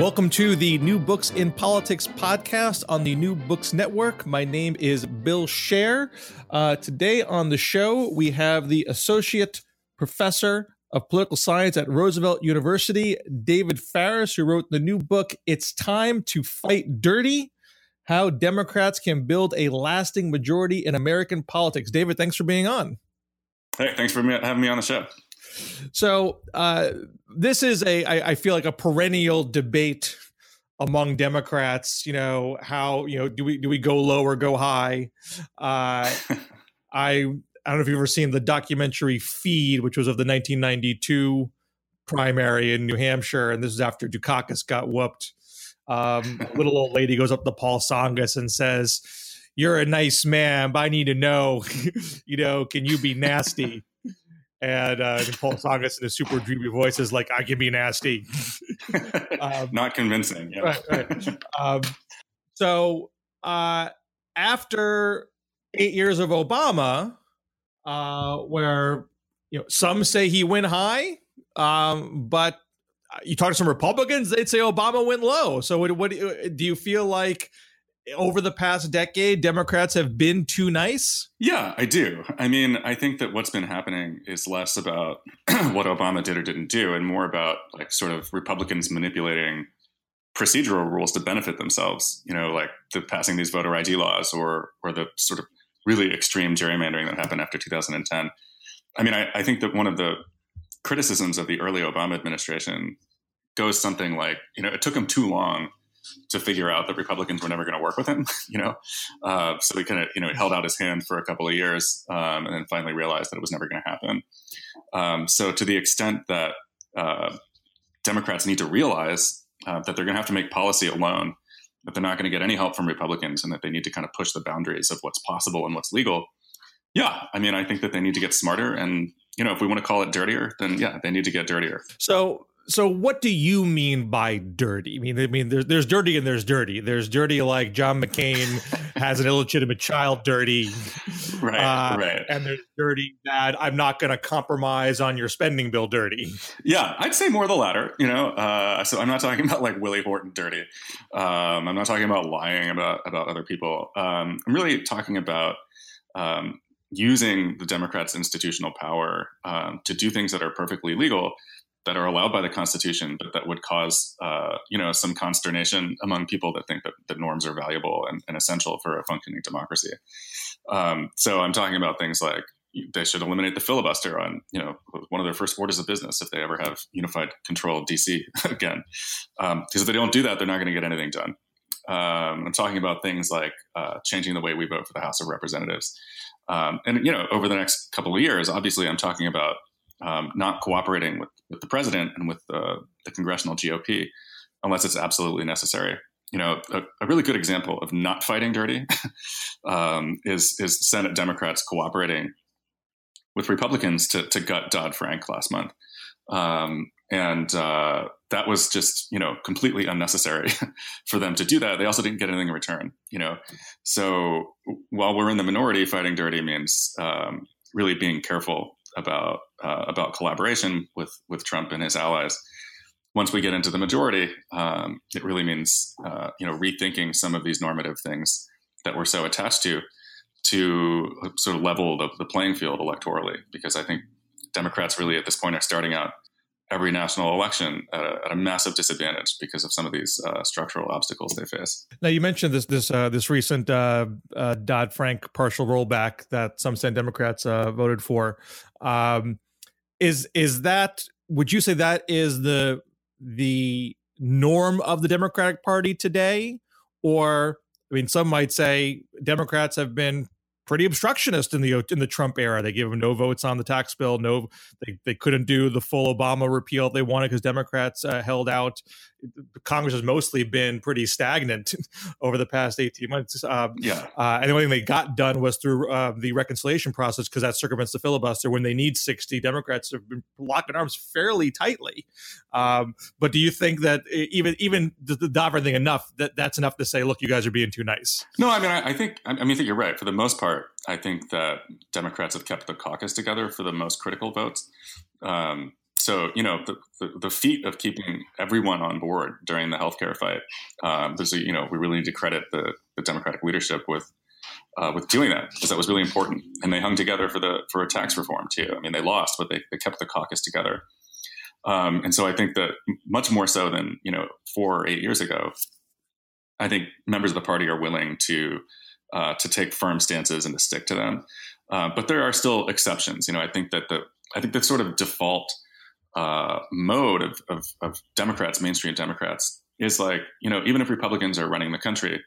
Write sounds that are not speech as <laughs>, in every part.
Welcome to the New Books in Politics podcast on the New Books Network. My name is Bill Scher. Uh, today on the show, we have the Associate Professor of Political Science at Roosevelt University, David Faris, who wrote the new book, It's Time to Fight Dirty How Democrats Can Build a Lasting Majority in American Politics. David, thanks for being on. Hey, thanks for having me on the show. So uh, this is a I, I feel like a perennial debate among Democrats. You know how you know do we do we go low or go high? Uh, <laughs> I I don't know if you've ever seen the documentary Feed, which was of the 1992 primary in New Hampshire, and this is after Dukakis got whooped. Um, a <laughs> little old lady goes up to Paul Tsongas and says, "You're a nice man, but I need to know, <laughs> you know, can you be nasty?" And uh, Paul Tsongas in a super dreamy voice is like, "I can be nasty." um, Not convincing. Yeah. Right, right. Um, so uh, after eight years of Obama, uh, where you know some say he went high, um, but you talk to some Republicans, they'd say Obama went low. So what, what do you feel like? Over the past decade, Democrats have been too nice? Yeah, I do. I mean, I think that what's been happening is less about <clears throat> what Obama did or didn't do and more about like sort of Republicans manipulating procedural rules to benefit themselves, you know, like the passing these voter ID laws or or the sort of really extreme gerrymandering that happened after 2010. I mean, I, I think that one of the criticisms of the early Obama administration goes something like, you know, it took him too long to figure out that Republicans were never going to work with him, <laughs> you know. Uh, so he kind of, you know, held out his hand for a couple of years, um, and then finally realized that it was never going to happen. Um, so to the extent that uh, Democrats need to realize uh, that they're going to have to make policy alone, that they're not going to get any help from Republicans, and that they need to kind of push the boundaries of what's possible and what's legal. Yeah, I mean, I think that they need to get smarter, and you know, if we want to call it dirtier, then yeah, they need to get dirtier. So so what do you mean by dirty? I mean, I mean, there's there's dirty and there's dirty. There's dirty like John McCain <laughs> has an illegitimate child, dirty, right? Uh, right. And there's dirty that I'm not going to compromise on your spending bill, dirty. Yeah, I'd say more the latter. You know, uh, so I'm not talking about like Willie Horton, dirty. Um, I'm not talking about lying about about other people. Um, I'm really talking about. Um, using the Democrats' institutional power um, to do things that are perfectly legal, that are allowed by the Constitution, but that would cause uh, you know some consternation among people that think that, that norms are valuable and, and essential for a functioning democracy. Um, so I'm talking about things like they should eliminate the filibuster on you know one of their first orders of business if they ever have unified control of DC <laughs> again, because um, if they don't do that, they're not going to get anything done. Um, I'm talking about things like uh, changing the way we vote for the House of Representatives. Um, and you know, over the next couple of years, obviously, I'm talking about um, not cooperating with, with the president and with the, the congressional GOP unless it's absolutely necessary. You know, a, a really good example of not fighting dirty <laughs> um, is is Senate Democrats cooperating with Republicans to, to gut Dodd Frank last month, um, and uh, that was just you know completely unnecessary <laughs> for them to do that. They also didn't get anything in return. You know, so while we're in the minority, fighting dirty means um, really being careful about uh, about collaboration with with Trump and his allies. Once we get into the majority, um, it really means uh, you know rethinking some of these normative things that we're so attached to to sort of level the, the playing field electorally. Because I think Democrats really at this point are starting out every national election at a, at a, massive disadvantage because of some of these uh, structural obstacles they face. Now, you mentioned this this uh, this recent uh, uh Dodd Frank partial rollback that some Senate Democrats uh, voted for. Um, is is that? Would you say that is the the norm of the Democratic Party today, or I mean, some might say Democrats have been pretty obstructionist in the in the Trump era. They gave them no votes on the tax bill. No, they, they couldn't do the full Obama repeal they wanted because Democrats uh, held out. Congress has mostly been pretty stagnant <laughs> over the past 18 months. Uh, yeah. Uh, and the only thing they got done was through uh, the reconciliation process because that circumvents the filibuster. When they need 60, Democrats have been locking arms fairly tightly. Um, but do you think that even even the, the Dover thing enough that that's enough to say, look, you guys are being too nice? No, I mean, I, I think I mean, I think you're right for the most part. I think that Democrats have kept the caucus together for the most critical votes. Um, so you know the, the, the, feat of keeping everyone on board during the healthcare fight. Um, there's a you know we really need to credit the, the Democratic leadership with uh, with doing that because that was really important, and they hung together for the for a tax reform too. I mean they lost, but they, they kept the caucus together. Um, and so I think that much more so than you know four or eight years ago, I think members of the party are willing to uh, to take firm stances and to stick to them. Uh, but there are still exceptions. You know, I think that the I think the sort of default uh, mode of, of, of Democrats, mainstream Democrats, is like you know even if Republicans are running the country,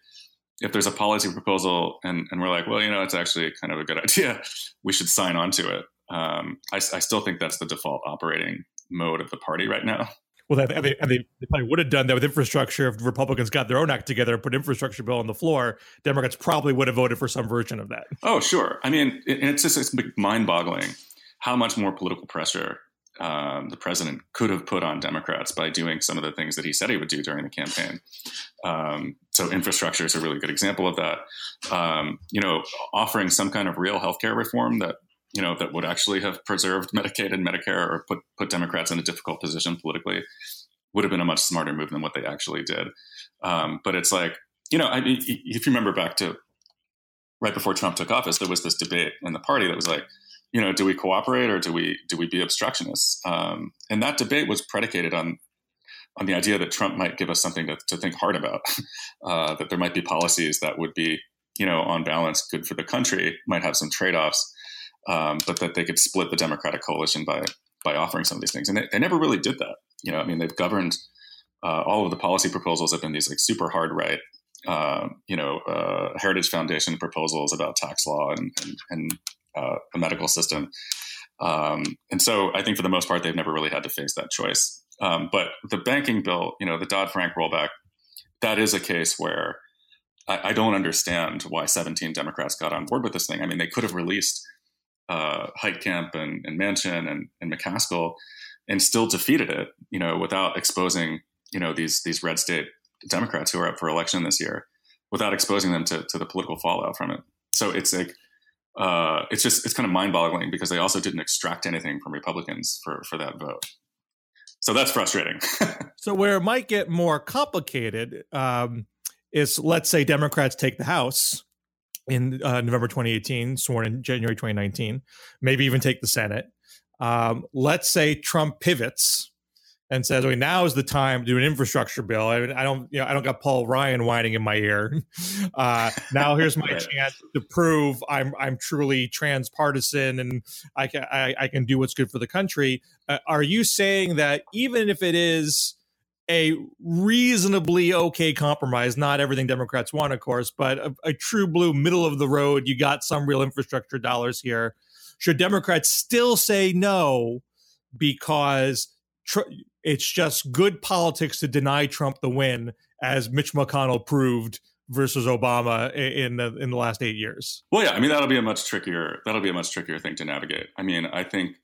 if there's a policy proposal and, and we're like, well, you know, it's actually kind of a good <laughs> idea, we should sign on to it. Um, I, I, still think that's the default operating mode of the party right now. Well, they, they, they, probably would have done that with infrastructure if Republicans got their own act together and put infrastructure bill on the floor. Democrats probably would have voted for some version of that. Oh, sure. I mean, it, it's just it's mind-boggling how much more political pressure um, the president could have put on Democrats by doing some of the things that he said he would do during the campaign. Um, so infrastructure is a really good example of that. Um, you know, offering some kind of real healthcare reform that you know, that would actually have preserved Medicaid and Medicare or put, put Democrats in a difficult position politically would have been a much smarter move than what they actually did. Um, but it's like, you know, I, mean, if you remember back to right before Trump took office, there was this debate in the party that was like, you know, do we cooperate or do we do we be obstructionists? Um, and that debate was predicated on on the idea that Trump might give us something to, to think hard about, <laughs> uh, that there might be policies that would be, you know, on balance good for the country, might have some trade offs, um, but that they could split the Democratic coalition by by offering some of these things. And they, they never really did that. You know, I mean, they've governed uh, all of the policy proposals have been these like super hard right, uh, you know, uh, Heritage Foundation proposals about tax law and and, and uh, medical system. Um, and so I think for the most part, they've never really had to face that choice. Um, but the banking bill, you know, the Dodd Frank rollback, that is a case where I, I, don't understand why 17 Democrats got on board with this thing. I mean, they could have released uh, Heitkamp and, and Manchin and, and McCaskill and still defeated it, you know, without exposing, you know, these these red state Democrats who are up for election this year, without exposing them to, to the political fallout from it. So it's like, uh, it's just it's kind of mind boggling because they also didn't extract anything from Republicans for for that vote. So that's frustrating. <laughs> so where it might get more complicated um, is, let's say Democrats take the House in uh, November 2018, sworn in January 2019, maybe even take the Senate. Um, let's say Trump pivots and says, "Okay, now is the time to do an infrastructure bill." I, I don't, you know, I don't got Paul Ryan whining in my ear. <laughs> Uh, now here's my <laughs> chance to prove I'm I'm truly transpartisan and I can I, I can do what's good for the country. Uh, are you saying that even if it is a reasonably okay compromise. Not everything Democrats want, of course, but a, a, true blue middle of the road. You got some real infrastructure dollars here. Should Democrats still say no because tr- it's just good politics to deny Trump the win, as Mitch McConnell proved versus Obama in the in the last eight years? Well, yeah, I mean that'll be a much trickier that'll be a much trickier thing to navigate. I mean, I think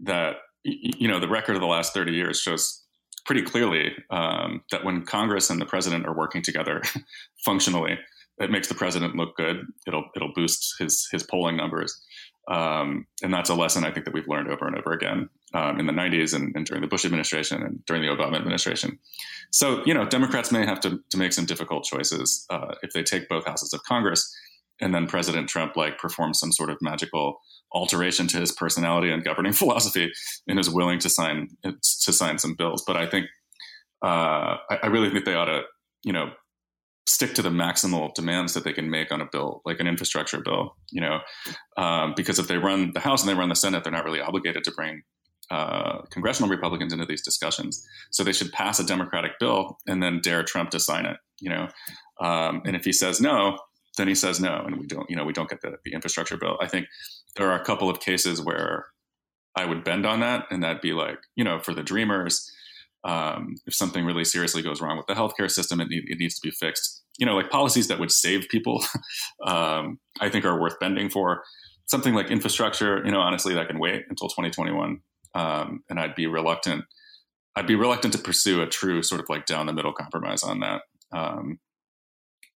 that you know the record of the last 30 years shows pretty clearly um, that when Congress and the president are working together <laughs> functionally, it makes the president look good. It'll it'll boost his his polling numbers, um, and that's a lesson I think that we've learned over and over again um, in the '90s and, and, during the Bush administration and during the Obama administration. So you know, Democrats may have to to make some difficult choices uh, if they take both houses of Congress, and then President Trump like performs some sort of magical alteration to his personality and governing <laughs> philosophy and is willing to sign to sign some bills. But I think uh, I, I, really think they ought to, you know, stick to the maximal demands that they can make on a bill, like an infrastructure bill. You know, um, because if they run the House and they run the Senate, they're not really obligated to bring uh, congressional Republicans into these discussions. So they should pass a Democratic bill and then dare Trump to sign it. You know, um, and if he says no, then he says no, and we don't, you know, we don't get the, the infrastructure bill. I think there are a couple of cases where I would bend on that, and that'd be like, you know, for the dreamers, um, if something really seriously goes wrong with the healthcare system, it, it needs to be fixed. You know, like policies that would save people, <laughs> um, I think are worth bending for. Something like infrastructure, you know, honestly, that can wait until 2021, um, and I'd be reluctant. I'd be reluctant to pursue a true sort of like down the middle compromise on that um,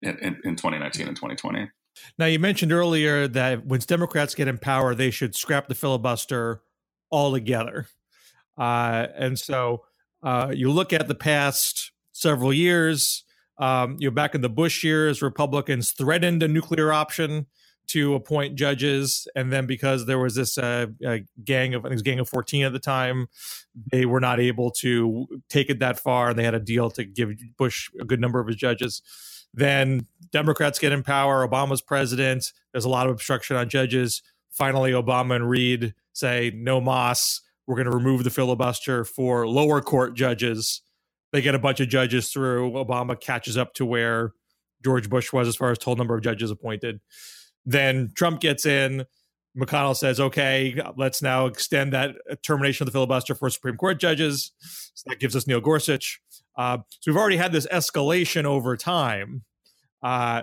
in, in 2019 and 2020. Now, you mentioned earlier that once Democrats get in power, they should scrap the filibuster altogether. Uh, and so uh, you look at the past several years, um, you know, back in the Bush years, Republicans threatened a nuclear option to appoint judges, and then because there was this uh, gang of I think it was gang of fourteen at the time, they were not able to take it that far, and they had a deal to give Bush a good number of his judges. Then Democrats get in power. Obama's president. There's a lot of obstruction on judges. Finally, Obama and Reid say no mas. We're going to remove the filibuster for lower court judges. They get a bunch of judges through. Obama catches up to where George Bush was as far as total number of judges appointed. Then Trump gets in. McConnell says, okay, let's now extend that termination of the filibuster for Supreme Court judges. So that gives us Neil Gorsuch. Uh, so we've already had this escalation over time. Uh,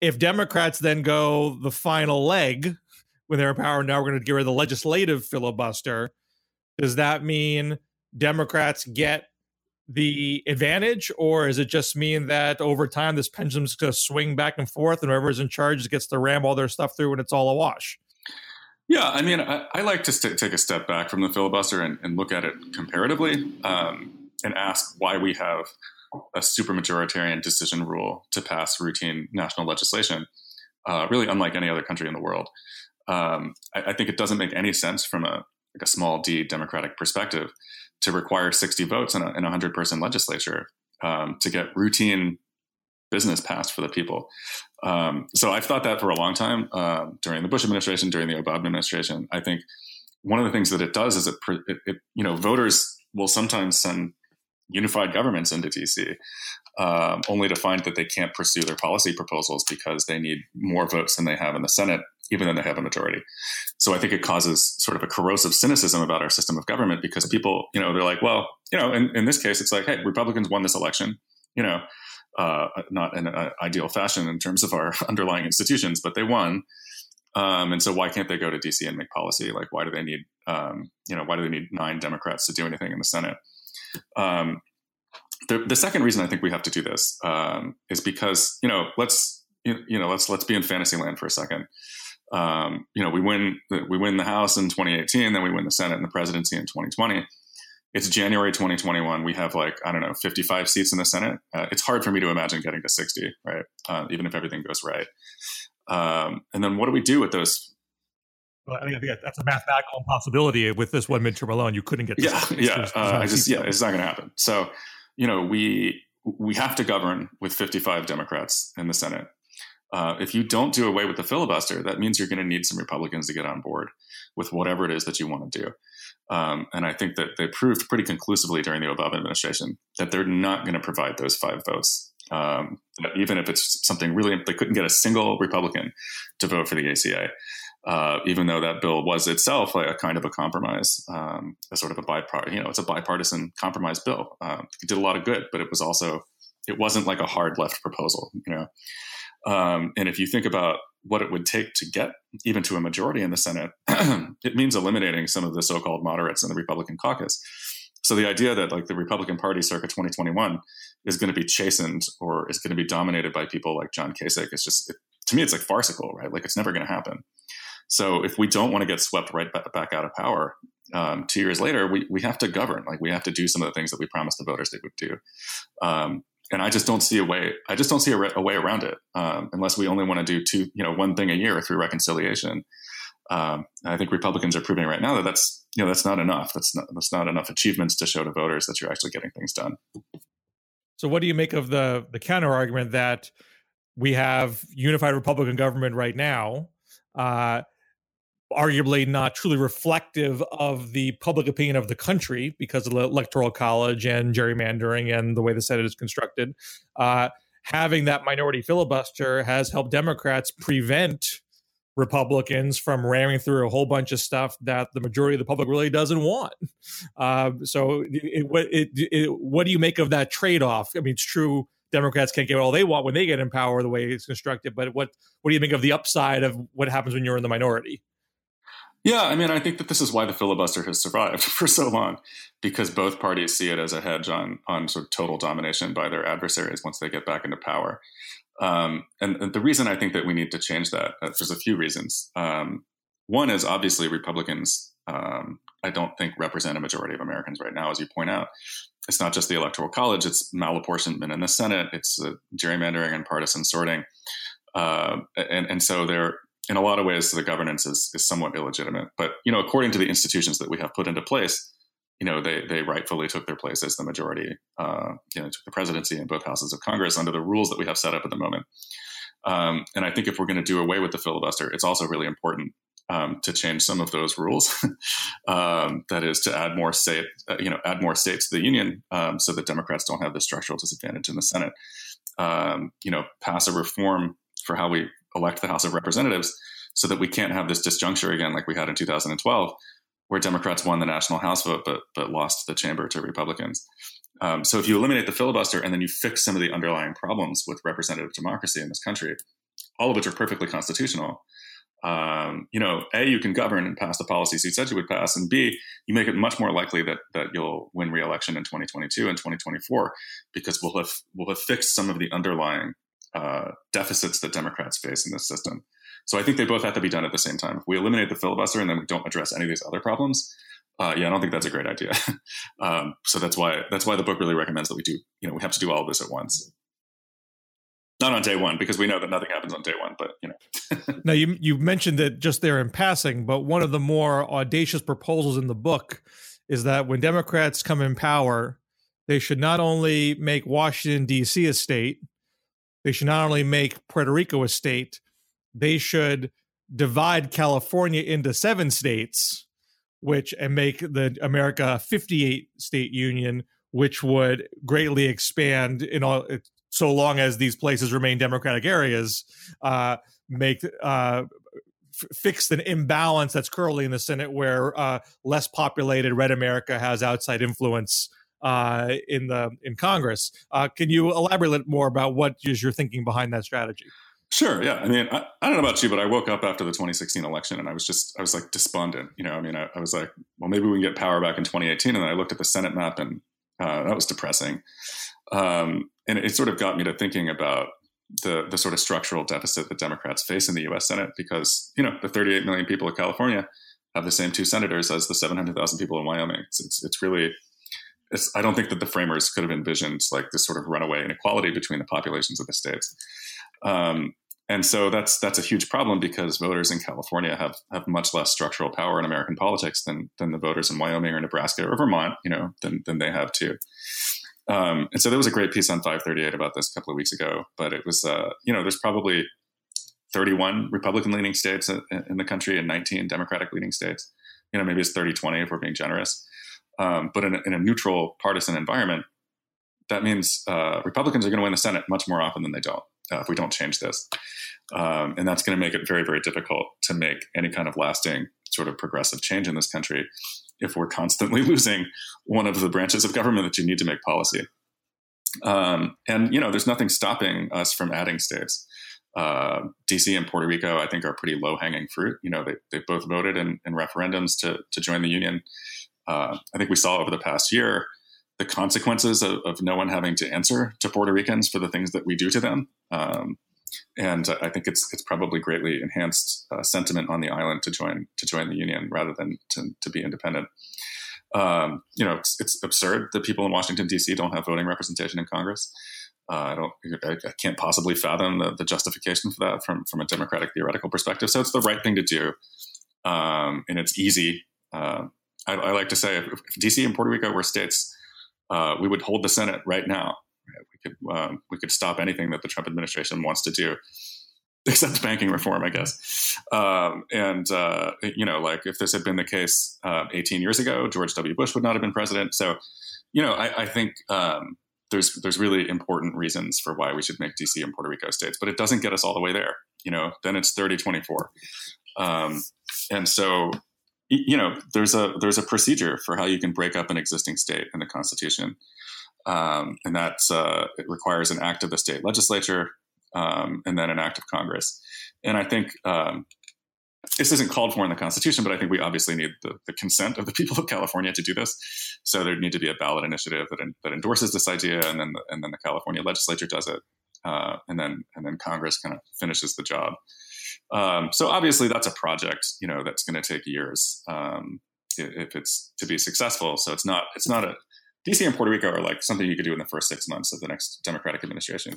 if Democrats then go the final leg when they're in power, now we're going to get rid of the legislative filibuster. Does that mean Democrats get the advantage, or does it just mean that over time this pendulum's going to swing back and forth, and whoever's in charge gets to ram all their stuff through, and it's all a wash? Yeah, I mean, I, I like to st- take a step back from the filibuster and, and look at it comparatively. Um, and ask why we have a supermajoritarian decision rule to pass routine national legislation, uh, really unlike any other country in the world. Um, I, I, think it doesn't make any sense from a, like a small d democratic perspective to require 60 votes in a, in a 100 person legislature um, to get routine business passed for the people. Um, so I've thought that for a long time uh, during the Bush administration, during the Obama administration. I think one of the things that it does is it, it, it you know, voters will sometimes send unified governments into DC, um, only to find that they can't pursue their policy proposals because they need more votes than they have in the Senate, even though they have a majority. So I think it causes sort of a corrosive cynicism about our system of government because people, you know, they're like, well, you know, in, in this case, it's like, hey, Republicans won this election, you know, uh, not in an ideal fashion in terms of our <laughs> underlying institutions, but they won. Um, and so why can't they go to DC and make policy? Like, why do they need, um, you know, why do they need nine Democrats to do anything in the Senate? Um, the, the, second reason I think we have to do this um, is because you know let's you, know let's let's be in fantasy land for a second. Um, you know we win we win the House in 2018, then we win the Senate and the presidency in 2020. It's January 2021. We have like I don't know 55 seats in the Senate. Uh, it's hard for me to imagine getting to 60, right? Uh, even if everything goes right. Um, and then what do we do with those well, I think, that's a mathematical impossibility. With this one midterm alone, you couldn't get. yeah, yeah. uh, I just yeah, it's not going to happen. So, you know, we we have to govern with 55 Democrats in the Senate. Uh, if you don't do away with the filibuster, that means you're going to need some Republicans to get on board with whatever it is that you want to do. Um, and I think that they proved pretty conclusively during the Obama administration that they're not going to provide those five votes. Um, even if it's something really, they couldn't get a single Republican to vote for the ACA uh, even though that bill was itself a, a kind of a compromise, um, a sort of a bipartisan, you know, it's a bipartisan compromise bill. Uh, it did a lot of good, but it was also, it wasn't like a hard left proposal, you know. Um, and if you think about what it would take to get even to a majority in the Senate, <clears throat> it means eliminating some of the so-called moderates in the Republican caucus. So the idea that like the Republican Party circa 2021 is going to be chastened or is going to be dominated by people like John Kasich is just it, to me it's like farcical, right? Like it's never going to happen. So if we don't want to get swept right back out of power um, two years later, we, we have to govern. Like we have to do some of the things that we promised the voters they would do. Um, and I just don't see a way. I just don't see a, re- a way around it um, unless we only want to do two, you know, one thing a year through reconciliation. Um, I think Republicans are proving right now that that's you know that's not enough. That's not that's not enough achievements to show to voters that you're actually getting things done. So, what do you make of the the counter argument that we have unified Republican government right now? Uh, arguably not truly reflective of the public opinion of the country because of the electoral college and gerrymandering and the way the Senate is constructed. Uh, having that minority filibuster has helped Democrats prevent Republicans from ramming through a whole bunch of stuff that the majority of the public really doesn't want. Uh, so, it, it, it, what do you make of that trade off? I mean, it's true Democrats can't get all they want when they get in power the way it's constructed, but what what do you think of the upside of what happens when you're in the minority? Yeah, I mean, I think that this is why the filibuster has survived <laughs> for so long, because both parties see it as a hedge on on sort of total domination by their adversaries once they get back into power. Um, and, and, the reason I think that we need to change that, uh, there's a few reasons. Um, one is obviously Republicans. Um, I don't think represent a majority of Americans right now, as you point out. It's not just the electoral college; it's malapportionment in the Senate, it's uh, gerrymandering and partisan sorting, uh, and and so they're in a lot of ways the governance is is somewhat illegitimate. But you know, according to the institutions that we have put into place, you know, they they rightfully took their place as the majority. Uh, you know, took the presidency in both houses of Congress under the rules that we have set up at the moment. Um, and I think if we're going to do away with the filibuster, it's also really important um, to change some of those rules. <laughs> um, that is to add more state, uh, you know, add more states to the union, um, so that Democrats don't have the structural disadvantage in the Senate. Um, you know, pass a reform for how we elect the House of Representatives, so that we can't have this disjuncture again like we had in 2012, where Democrats won the national House vote but but lost the chamber to Republicans. Um, so if you eliminate the filibuster and then you fix some of the underlying problems with representative democracy in this country, all of which are perfectly constitutional. Um, you know, a you can govern and pass the policies you said you would pass, and b you make it much more likely that that you'll win re-election in 2022 and 2024 because we'll have we'll have fixed some of the underlying uh, deficits that Democrats face in this system. So I think they both have to be done at the same time. If we eliminate the filibuster and then we don't address any of these other problems, uh, yeah, I don't think that's a great idea. <laughs> um, so that's why that's why the book really recommends that we do. You know, we have to do all of this at once. Not on day one because we know that nothing happens on day one. But you know, <laughs> now you you mentioned it just there in passing, but one of the more audacious proposals in the book is that when Democrats come in power, they should not only make Washington D.C. a state, they should not only make Puerto Rico a state, they should divide California into seven states, which and make the America 58 state union, which would greatly expand in all so long as these places remain democratic areas, uh, make uh, an imbalance that's currently in the Senate where uh, less populated red America has outside influence uh, in the in Congress. Uh, can you elaborate more about what is your thinking behind that strategy? Sure. Yeah. I mean, I, I, don't know about you, but I woke up after the 2016 election and I was just, I was like despondent. You know, I mean, I, I was like, well, maybe we can get power back in 2018. And then I looked at the Senate map and uh, that was depressing. Um, and it sort of got me to thinking about the the sort of structural deficit that Democrats face in the U.S. Senate because you know the 38 million people of California have the same two senators as the 700,000 people in Wyoming. It's, it's, it's really I don't think that the framers could have envisioned like this sort of runaway inequality between the populations of the states. Um, and so that's that's a huge problem because voters in California have have much less structural power in American politics than than the voters in Wyoming or Nebraska or Vermont, you know, than than they have too. Um, and so there was a great piece on 538 about this a couple of weeks ago, but it was uh, you know there's probably 31 Republican leaning states in the country and 19 Democratic leaning states. You know, maybe it's 30 20 if we're being generous. Um, but in a, in a, neutral partisan environment, that means uh, Republicans are going to win the Senate much more often than they don't uh, if we don't change this. Um, and that's going to make it very, very difficult to make any kind of lasting sort of progressive change in this country if we're constantly <laughs> losing one of the branches of government that you need to make policy. Um, and, you know, there's nothing stopping us from adding states. Uh, DC and Puerto Rico, I think, are pretty low hanging fruit. You know, they, they both voted in, in referendums to, to join the union uh, I think we saw over the past year the consequences of, of, no one having to answer to Puerto Ricans for the things that we do to them. Um, and I think it's it's probably greatly enhanced uh, sentiment on the island to join to join the union rather than to, to be independent. Um, you know, it's, it's, absurd that people in Washington D.C. don't have voting representation in Congress. Uh, I don't, I, I, can't possibly fathom the, the, justification for that from from a democratic theoretical perspective. So it's the right thing to do, um, and it's easy. Uh, I, I like to say if, if, DC and Puerto Rico were states, uh, we would hold the Senate right now. We could um, we could stop anything that the Trump administration wants to do, <laughs> except banking reform, I guess. Um, and uh, you know, like if this had been the case uh, 18 years ago, George W. Bush would not have been president. So, you know, I, I think um, there's there's really important reasons for why we should make DC and Puerto Rico states, but it doesn't get us all the way there. You know, then it's 30 24. Um, and so you know there's a there's a procedure for how you can break up an existing state in the constitution. Um, and that's uh, it requires an act of the state legislature um, and then an act of congress. And i think um, this isn't called for in the constitution but i think we obviously need the, the, consent of the <laughs> people of california to do this. So there'd need to be a ballot initiative that, that endorses this idea and then the, and then the california legislature does it uh, and then and then congress kind of finishes the job um, so obviously that's a project, you know, that's going to take years um, if it's to be successful. So it's not it's not a DC and Puerto Rico are like something you could do in the first six months of the next Democratic administration.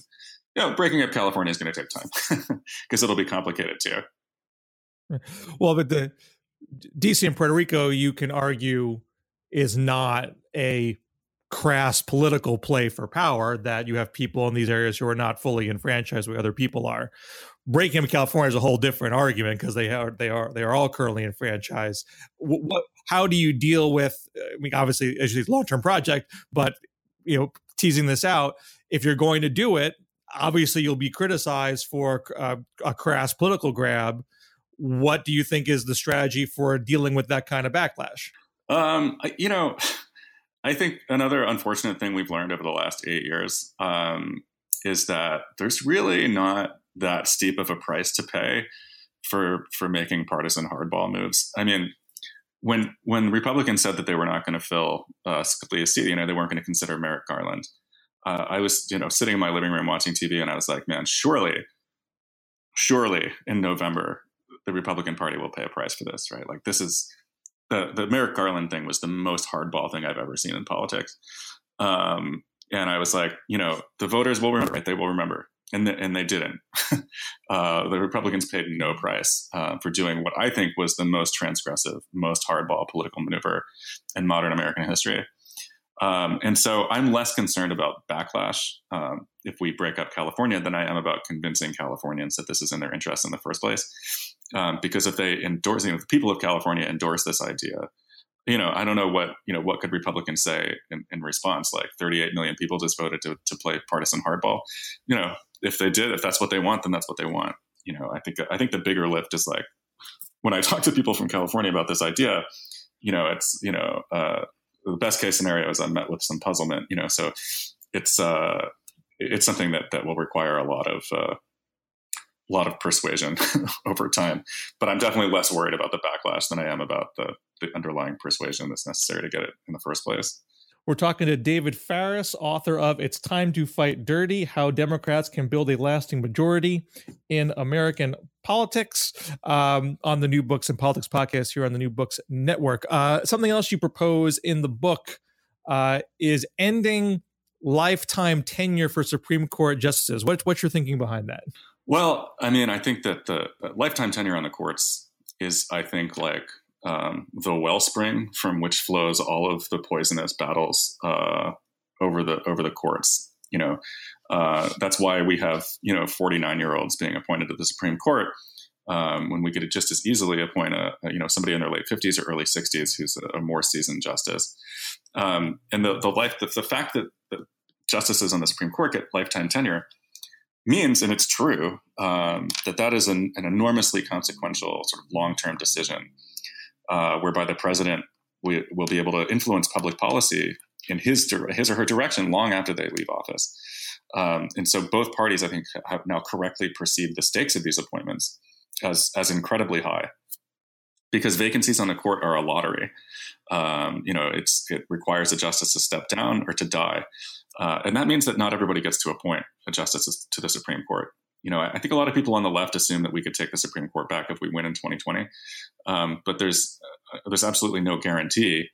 You know, breaking up California is going to take time <laughs> because it'll be complicated too. Well, but the DC and Puerto Rico, you can argue, is not a crass political play for power that you have people in these areas who are not fully enfranchised where other people are. Breaking up California is a whole different argument because they are they are they are all currently enfranchised. What, how do you deal with? I mean, obviously, as a long term project, but you know, teasing this out, if you're going to do it, obviously you'll be criticized for uh, a crass political grab. What do you think is the strategy for dealing with that kind of backlash? Um, you know, <sighs> I think another unfortunate thing we've learned over the last eight years um, is that there's really not that steep of a price to pay for for making partisan hardball moves. I mean, when when Republicans said that they were not going to fill uh, Scalia's seat, you know, they weren't going to consider Merrick Garland. Uh, I was, you know, sitting in my living room watching TV, and I was like, man, surely, surely in November the Republican Party will pay a price for this, right? Like this is the the Merrick Garland thing was the most hardball thing I've ever seen in politics. Um, and I was like, you know, the voters will remember, right? They will remember and, the, and they didn't. <laughs> uh, the Republicans paid no price uh, for doing what I think was the most transgressive, most hardball political maneuver in modern American history. Um, and so I'm less concerned about backlash um, if we break up California than I am about convincing Californians that this is in their interest in the first place. Um, because if they endorse, you know, the people of California endorse this idea, you know, I don't know what you know what could Republicans say in, in response. Like 38 million people just voted to to play partisan hardball. You know, if they did, if that's what they want, then that's what they want. You know, I think I think the bigger lift is like when I <laughs> talk to people from California about this idea. You know, it's you know uh, the best case scenario is I'm met with some puzzlement. You know, so it's uh, it's something that that will require a lot of uh, a lot of persuasion <laughs> over time. But I'm definitely less worried about the backlash than I am about the the underlying persuasion that's necessary to get it in the first place. We're talking to David Faris, author of It's Time to Fight Dirty How Democrats Can Build a Lasting Majority in American Politics, um, on the New Books and Politics podcast here on the New Books Network. Uh, something else you propose in the book uh, is ending lifetime tenure for Supreme Court justices. What, what's your thinking behind that? Well, I mean, I think that the lifetime tenure on the courts is, I think, like um, the wellspring from which flows all of the poisonous battles uh, over the over the courts. You know, uh, that's why we have you know 49 year olds being appointed to the Supreme Court um, when we could just as easily appoint a, a, you know somebody in their late 50s or early 60s who's a, a more seasoned justice. Um, and the the life the, the fact that, that justices on the Supreme Court get lifetime tenure means, and it's true, um, that that is an, an enormously consequential sort of long term decision uh, whereby the president will, will be able to influence public policy in his his or her direction long after they leave office. Um, and so both parties, I think, have now correctly perceived the stakes of these appointments as as incredibly high, because vacancies on the court are a lottery. Um, you know, it's it requires a justice to step down or to die, uh, and that means that not everybody gets to appoint a justice to the Supreme Court you know, I think a lot of people on the left assume that we could take the Supreme Court back if we win in 2020, um, but there's uh, there's absolutely no guarantee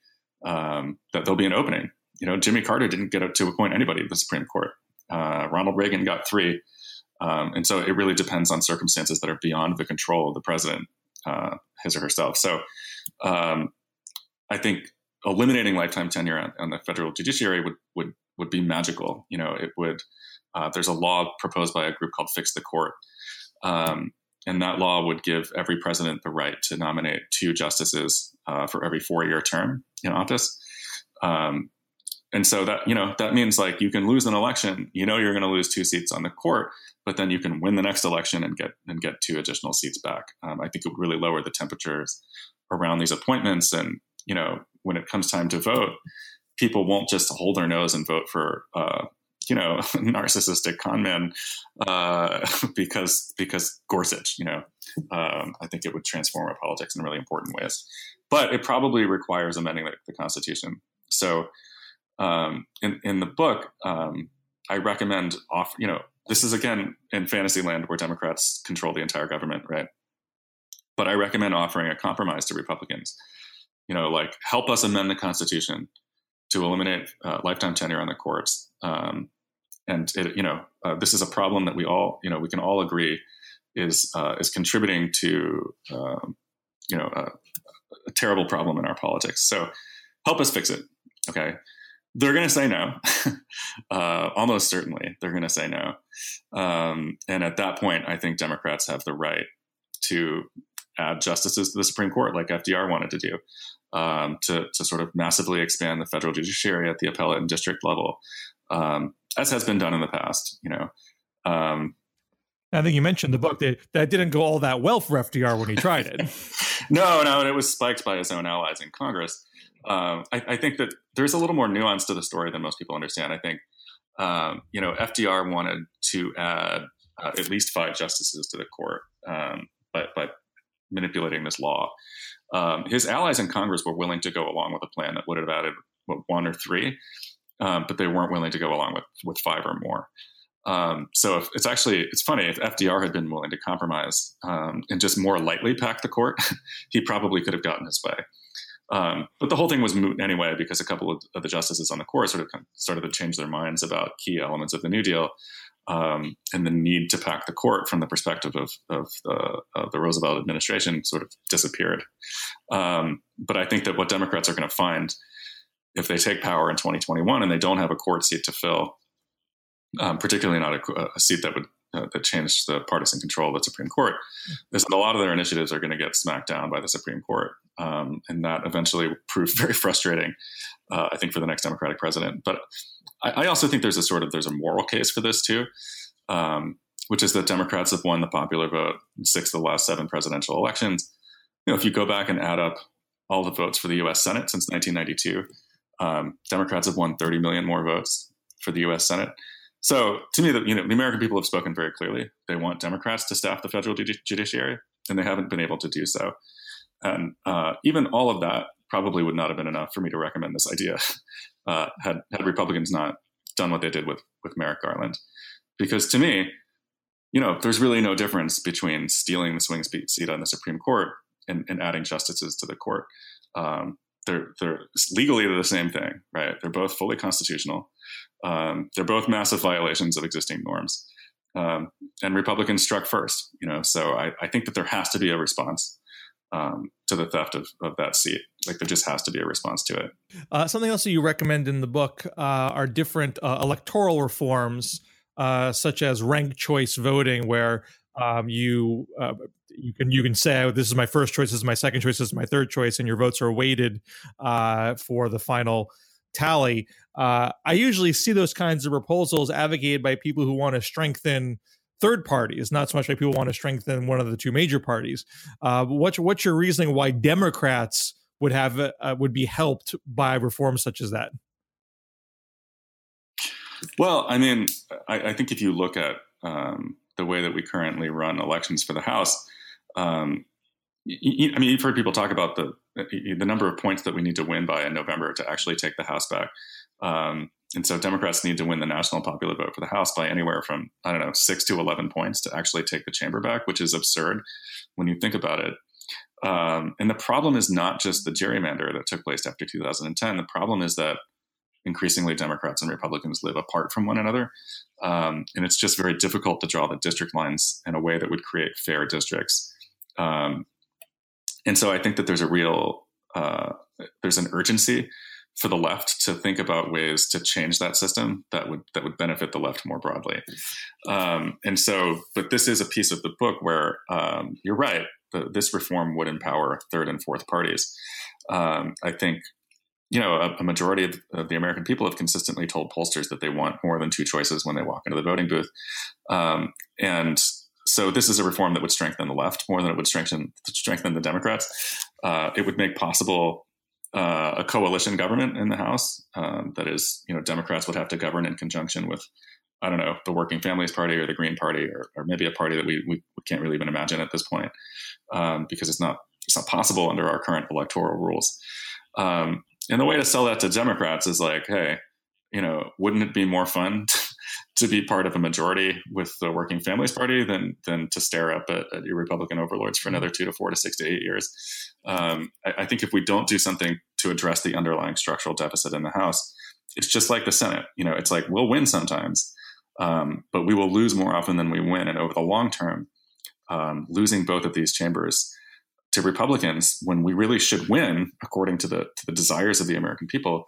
um, that there'll be an opening. You know, Jimmy Carter didn't get to appoint anybody to the Supreme Court. Uh, Ronald Reagan got three, um, and so it really depends on circumstances that are beyond the control of the president, uh, his or herself. So, um, I think eliminating lifetime tenure on, on the federal judiciary would would would be magical. You know, it would uh, there's a law proposed by a group called Fix the Court. Um, and that law would give every president the right to nominate two justices uh, for every four year term in office. Um, and so that you know that means like you can lose an election, you know you're going to lose two seats on the court, but then you can win the next election and get and get two additional seats back. Um, I think it would really lower the temperatures around these appointments, and you know when it comes time to vote, people won't just hold their nose and vote for uh, you know <laughs> narcissistic con man uh, <laughs> because because Gorsuch. You know, um, I think it would transform our politics in really important ways, but it probably requires amending the, the Constitution. So um, in in the book, um, I recommend off. You know, this is again in fantasy land where Democrats control the entire government, right? But I recommend offering a compromise to Republicans. You know, like help us amend the Constitution to eliminate uh, lifetime tenure on the courts. Um, and it, you know, uh, this is a problem that we all, you know, we can all agree is uh, is contributing to, um, you know, a, a terrible problem in our politics. So help us fix it. Okay they're going to say no. <laughs> uh, almost certainly, they're going to say no. Um, and at that point, I think Democrats have the right to add justices to the Supreme Court, like FDR wanted to do, um, to, to sort of massively expand the federal judiciary at the appellate and district level, um, as has been done in the past. You know. Um, I think you mentioned the book that that didn't go all that well for FDR when he tried it. <laughs> no, no, and it was spiked by his own allies in Congress um, I, I, think that there's a little more nuance to the story than most people understand. I think, um, you know, FDR wanted to add uh, at least five justices to the court um, by, by, manipulating this law. Um, his allies in Congress were willing to go along with a plan that would have added what, one or three, um, but they weren't willing to go along with, with five or more. Um, so if, it's actually it's funny if FDR had been willing to compromise um, and just more lightly pack the court, <laughs> he probably could have gotten his way. Um, but the whole thing was moot anyway because a couple of, of the justices on the court sort of started to change their minds about key elements of the New Deal um, and the need to pack the court from the perspective of, of, the, of the, Roosevelt administration sort of disappeared. Um, but I think that what Democrats are going to find if they take power in 2021 and they don't have a court seat to fill, um, particularly not a, a seat that would uh, that changed the partisan control of the Supreme Court, a lot of their initiatives are going to get smacked down by the Supreme Court. Um, and that eventually proved <laughs> very frustrating, uh, I think, for the next Democratic president. But I, I, also think there's a sort of there's a moral case for this too, um, which is that Democrats have won the popular vote in six of the last seven presidential elections. You know, if you go back and add up all the votes for the U.S. Senate since 1992, um, Democrats have won 30 million more votes for the U.S. Senate. So to me, the, you know, the American people have spoken very clearly. They want Democrats to staff the federal judiciary, and they haven't been able to do so. And uh, even all of that probably would not have been enough for me to recommend this idea <laughs> uh, had had Republicans not done what they did with with Merrick Garland. Because to me, you know, there's really no difference between stealing the swing seat on the Supreme Court and, and adding justices to the court. Um, they're they're legally the same thing, right? They're both fully constitutional. Um, they're both massive violations of existing norms. Um, and Republicans struck first, you know. So I, I, think that there has to be a response um, to the theft of, of that seat. Like there just has to be a response to it. Uh, something else that you recommend in the book uh, are different uh, electoral reforms, uh, such as ranked choice voting, where um, you uh, you can you can say oh, this is my first choice, this is my second choice, this is my third choice, and your votes are weighted uh, for the final tally. Uh, I usually see those kinds of proposals advocated by people who want to strengthen third parties, not so much like people want to strengthen one of the two major parties. Uh, what's what's your reasoning why Democrats would have uh, would be helped by reforms such as that? Well, I mean, I, I think if you look at um, the way that we currently run elections for the House, um, I mean, you've heard people talk about the the number of points that we need to win by in November to actually take the House back. Um, and so Democrats need to win the national popular vote for the House by anywhere from, I don't know, six to 11 points to actually take the chamber back, which is absurd when you think about it. Um, and the problem is not just the gerrymander that took place after 2010. The problem is that increasingly Democrats and Republicans live apart from one another. Um, and it's just very difficult to draw the district lines in a way that would create fair districts. Um, and so I think that there's a real, uh, there's an urgency for the left to think about ways to change that system that would that would benefit the left more broadly. Um, and so, but this is a piece of the book where um, you're right. The, this reform would empower third and fourth parties. Um, I think you know, a, a majority of, of, the American people have consistently told pollsters that they want more than two choices when they walk into the voting booth. Um, and so this is a reform that would strengthen the left more than it would strengthen strengthen the Democrats. Uh, it would make possible uh, a coalition government in the House. Um, that is, you know, Democrats would have to govern in conjunction with, I don't know, the Working Families Party or the Green Party or, or maybe a party that we, we can't really even imagine at this point um, because it's not it's not possible under our current electoral rules. Um, and the way to sell that to Democrats is like, hey, you know, wouldn't it be more fun to be part of a majority with the Working Families Party than than to stare up at, at your Republican overlords for another two to four to six to eight years? Um, I, I, think if we don't do something to address the underlying structural deficit in the House, it's just like the Senate. You know, it's like we'll win sometimes, um, but we will lose more often than we win, and over the long term, um, losing both of these chambers to Republicans when we really should win according to the to the desires of the American people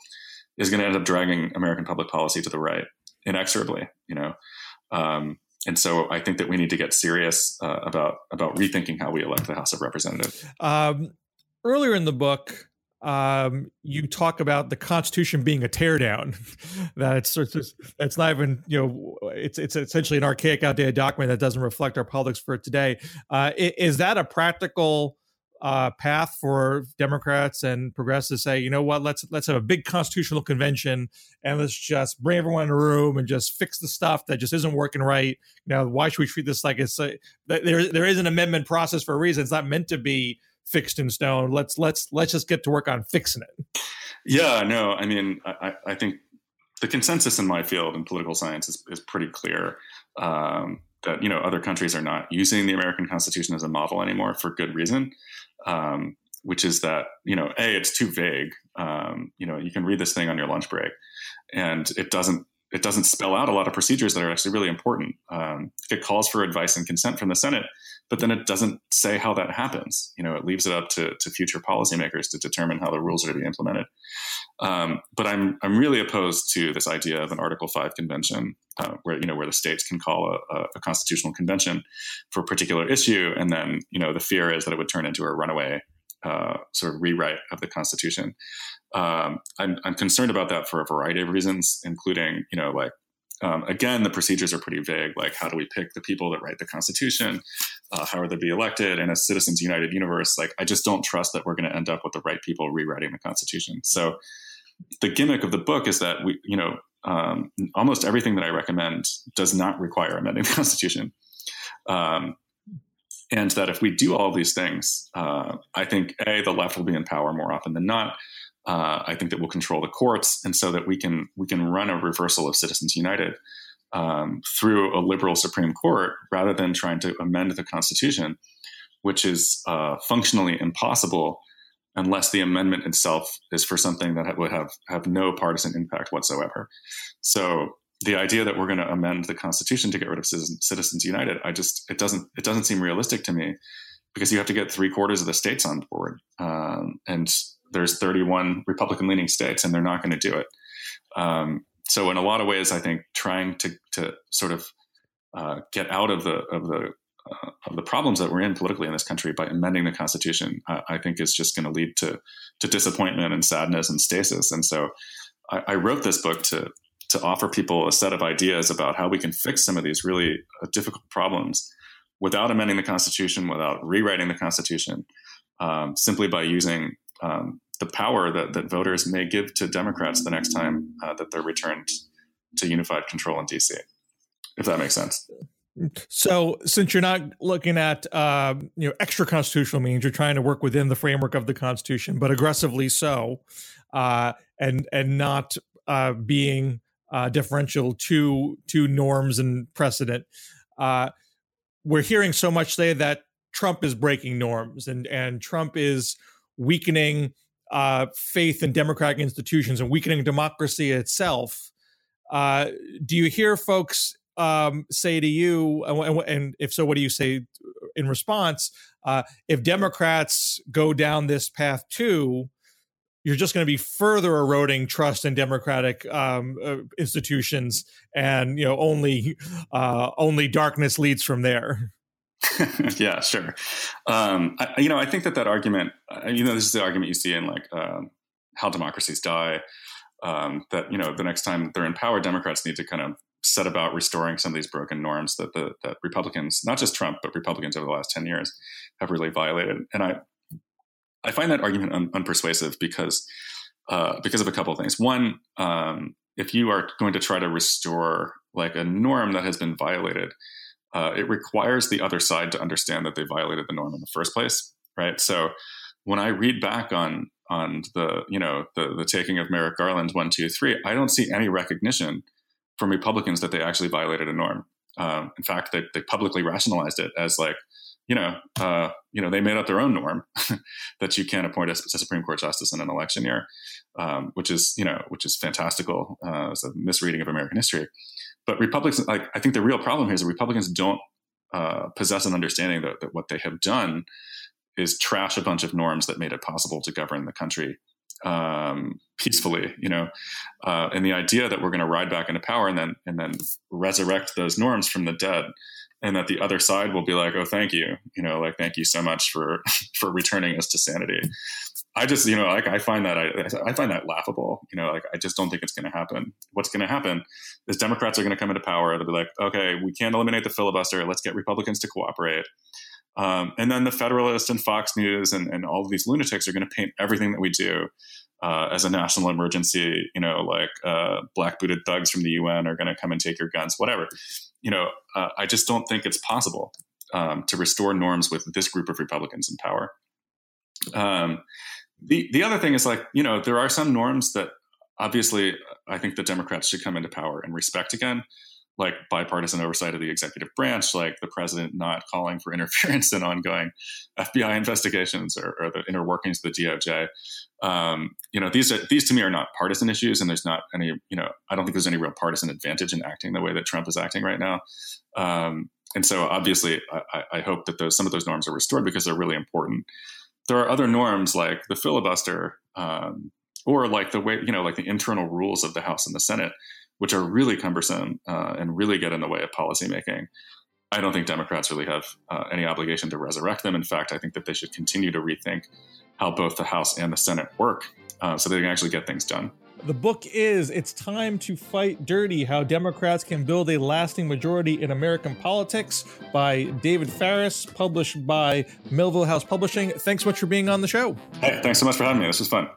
is going to end up dragging American public policy to the right inexorably. You know, um, and so I think that we need to get serious uh, about about rethinking how we elect the House of Representatives. Um, earlier in the book, um, you talk about the Constitution being a teardown. that it's, it's it's not even you know it's it's essentially an archaic, outdated document that doesn't reflect our politics for today. Uh, is that a practical uh, path for Democrats and progressives to say, you know what, let's let's have a big constitutional convention and let's just bring everyone in a room and just fix the stuff that just isn't working right. Now, why should we treat this like it's a, there? There is an amendment process for a reason. It's not meant to be fixed in stone. Let's let's let's just get to work on fixing it. Yeah, no, I mean, I, I think the consensus in my field in political science is, is pretty clear. Um, that you know other countries are not using the American Constitution as a model anymore for good reason um, which is that you know a it's too vague. Um, you know, you can read this thing on your lunch break, and it doesn't it doesn't spell out a lot of procedures that are actually really important. Um, it calls for advice and consent from the Senate, but then it doesn't say how that happens. You know, it leaves it up to, to future policymakers to determine how the rules are to be implemented. Um, but I'm I'm really opposed to this idea of an Article Five convention, uh, where you know where the states can call a, a, constitutional convention for a particular issue, and then you know the fear is that it would turn into a runaway uh, sort of rewrite of the Constitution. Um, I'm, I'm concerned about that for a variety of reasons, including you know like um, again, the procedures are pretty vague. Like, how do we pick the people that write the Constitution? Uh, how are they be elected? In a Citizens United universe, like, I just don't trust that we're going to end up with the right people rewriting the Constitution. So, the gimmick of the book is that we, you know, um, almost everything that I recommend does not require amending the <laughs> Constitution. Um, and that if we do all these things, uh, I think a the left will be in power more often than not. Uh, I think that we'll control the courts, and so that we can we can run a reversal of Citizens United um, through a liberal Supreme Court rather than trying to amend the Constitution, which is uh, functionally impossible unless the amendment itself is for something that would have have no partisan impact whatsoever. So the idea that we're going to amend the Constitution to get rid of Citizens United, I just it doesn't it doesn't seem realistic to me because you have to get three quarters of the states on board, um, and there's 31 Republican leaning states, and they're not going to do it. Um, so in a lot of ways, I think trying to to sort of uh, get out of the of the uh, of the problems that we're in politically in this country by amending the Constitution, I, I think is just going to lead to to disappointment and sadness and stasis. And so, I, I, wrote this book to to offer people a set of ideas about how we can fix some of these really uh, difficult problems without amending the Constitution, without rewriting the Constitution, um, simply by using um, the power that, that voters may give to Democrats the next time uh, that they're returned to unified control in DC, if that makes sense. So, since you're not looking at uh, you know extra constitutional means, you're trying to work within the framework of the Constitution, but aggressively so, uh, and and not uh, being uh, differential to to norms and precedent. Uh, we're hearing so much say that Trump is breaking norms and and Trump is weakening uh, faith in democratic institutions and weakening democracy itself. Uh, do you hear folks um, say to you, and, and, if so, what do you say in response? Uh, if Democrats go down this path too, you're just going to be further eroding trust in democratic um, uh, institutions, and you know only uh, only darkness leads from there. <laughs> yeah, sure. Um, I, you know, I think that that argument, uh, you know, this is the argument you see in like um, how democracies die. Um, that you know, the next time they're in power, Democrats need to kind of set about restoring some of these broken norms that the that Republicans, not just Trump, but Republicans over the last ten years, have really violated. And I I find that argument un- unpersuasive because uh, because of a couple of things. One, um, if you are going to try to restore like a norm that has been violated, uh, it requires the other side to understand that they violated the norm in the first place, right? So when I read back on on the you know the the taking of Merrick Garland one two three, I don't see any recognition from Republicans that they actually violated a norm. Um, in fact, they, they publicly rationalized it as like, you know, uh, you know, they made up their own norm <laughs> that you can't appoint a, a, Supreme Court justice in an election year, um, which is, you know, which is fantastical. Uh, it's a misreading of American history. But Republicans, like, I think the real problem here is that Republicans don't uh, possess an understanding that, that what they have done is trash a bunch of norms that made it possible to govern the country um, peacefully, you know, uh, and the idea that we're going to ride back into power and then and then resurrect those norms from the dead, and that the other side will be like, "Oh, thank you," you know, like "Thank you so much for <laughs> for returning us to sanity." I just, you know, like I find that I, I find that laughable. You know, like I just don't think it's going to happen. What's going to happen is Democrats are going to come into power. They'll be like, "Okay, we can't eliminate the filibuster. Let's get Republicans to cooperate." Um, and then the Federalist and Fox News and, and all of these lunatics are going to paint everything that we do uh, as a national emergency. You know, like uh, black booted thugs from the UN are going to come and take your guns, whatever. You know, uh, I just don't think it's possible um, to restore norms with this group of Republicans in power. Um, the the other thing is like you know there are some norms that obviously I think the Democrats should come into power and respect again like bipartisan oversight of the executive branch, like the president not calling for <laughs> interference in ongoing FBI investigations or, or the inner workings of the DOJ. Um, you know, these are these to me are not partisan issues, and there's not any. You know, I don't think there's any real partisan advantage in acting the way that Trump is acting right now. Um, and so, obviously, I, I hope that those some of those norms are restored because they're really important. There are other norms like the filibuster, um, or like the way you know, like the internal rules of the House and the Senate which are really cumbersome uh, and really get in the way of policymaking. I don't think Democrats really have uh, any obligation to resurrect them. In fact, I think that they should continue to rethink how both the House and the Senate work uh, so they can actually get things done. The book is It's Time to Fight Dirty How Democrats Can Build a Lasting Majority in American Politics by David Faris, published by Melville House Publishing. Thanks so much for being on the show. Hey, thanks so much for having me. This was fun.